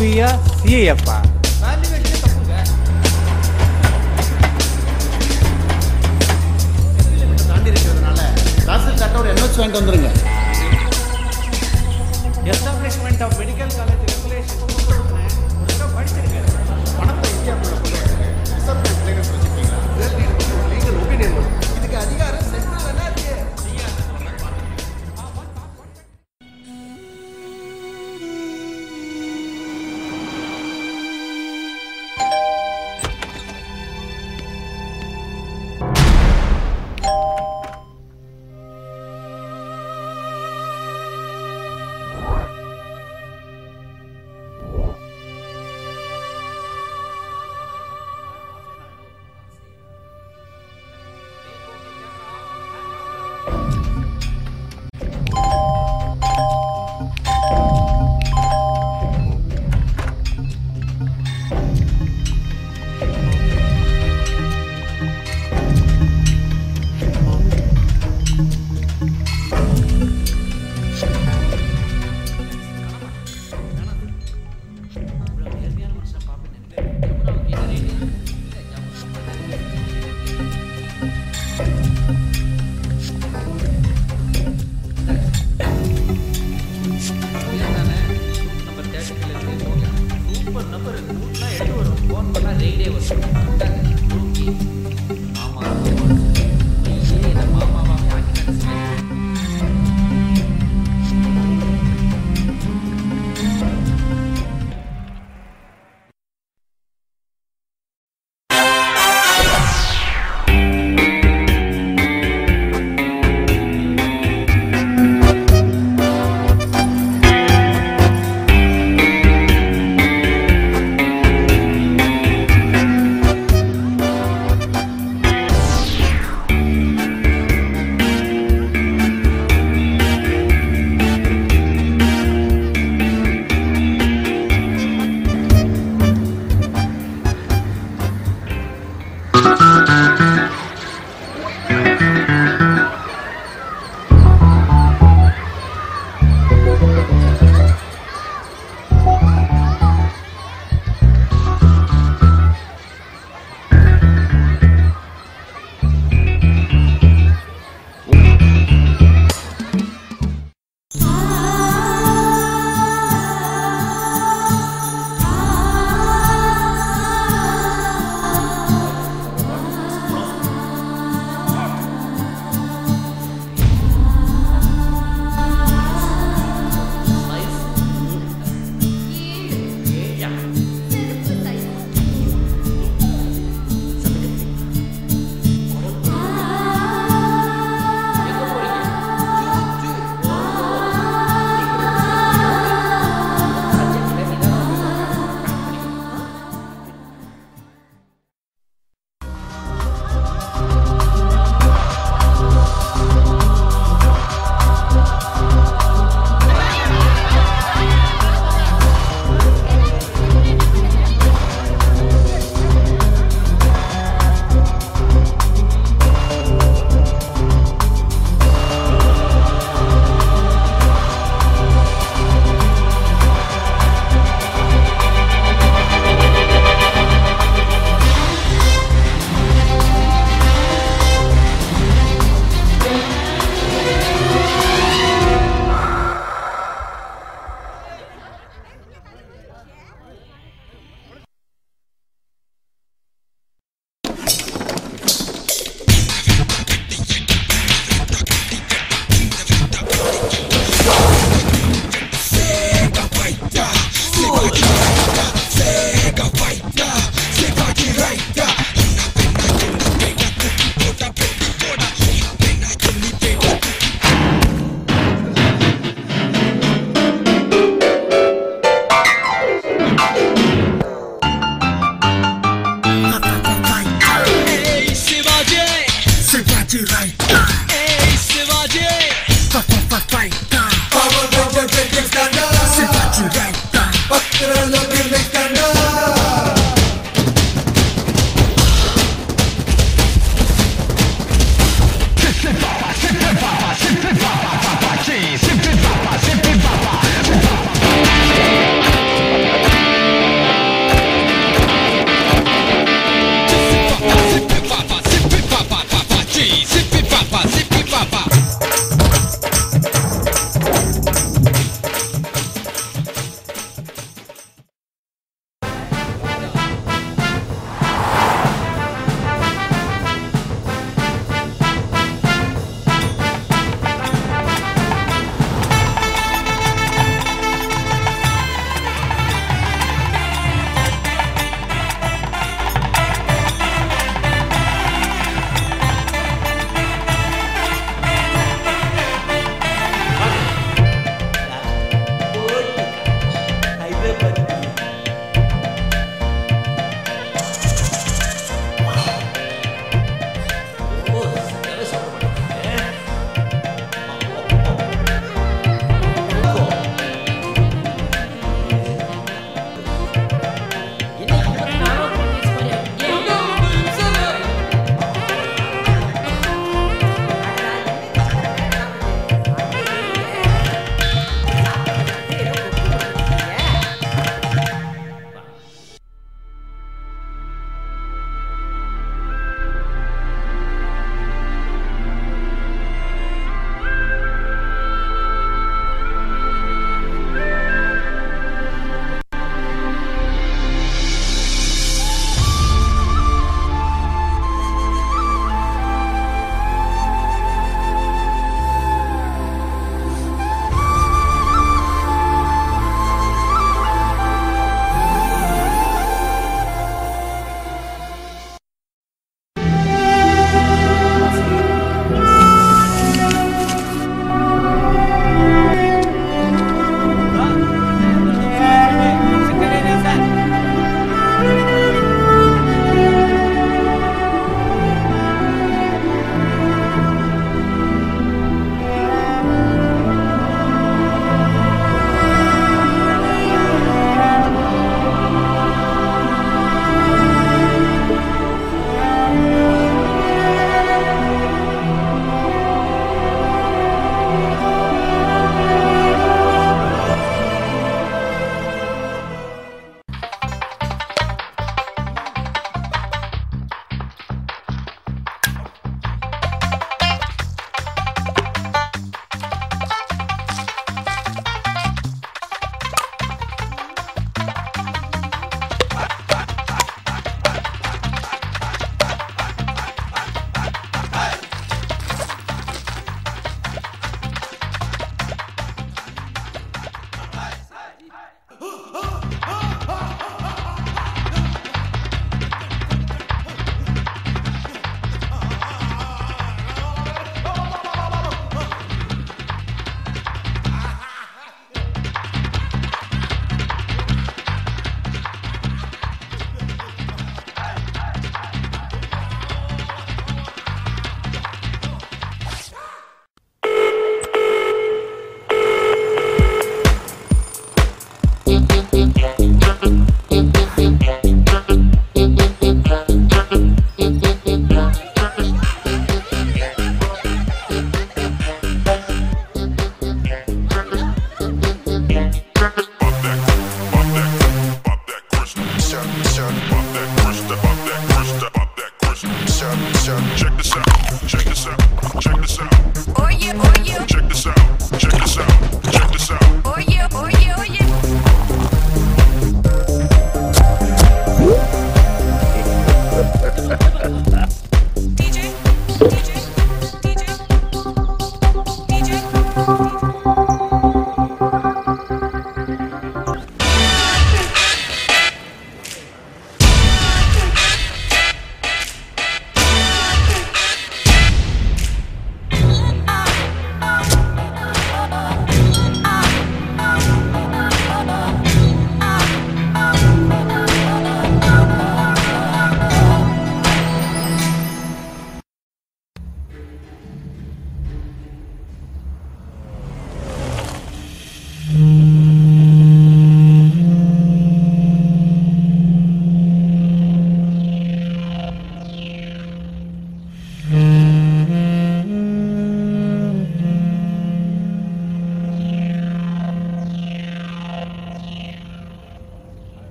Sofia Vieira.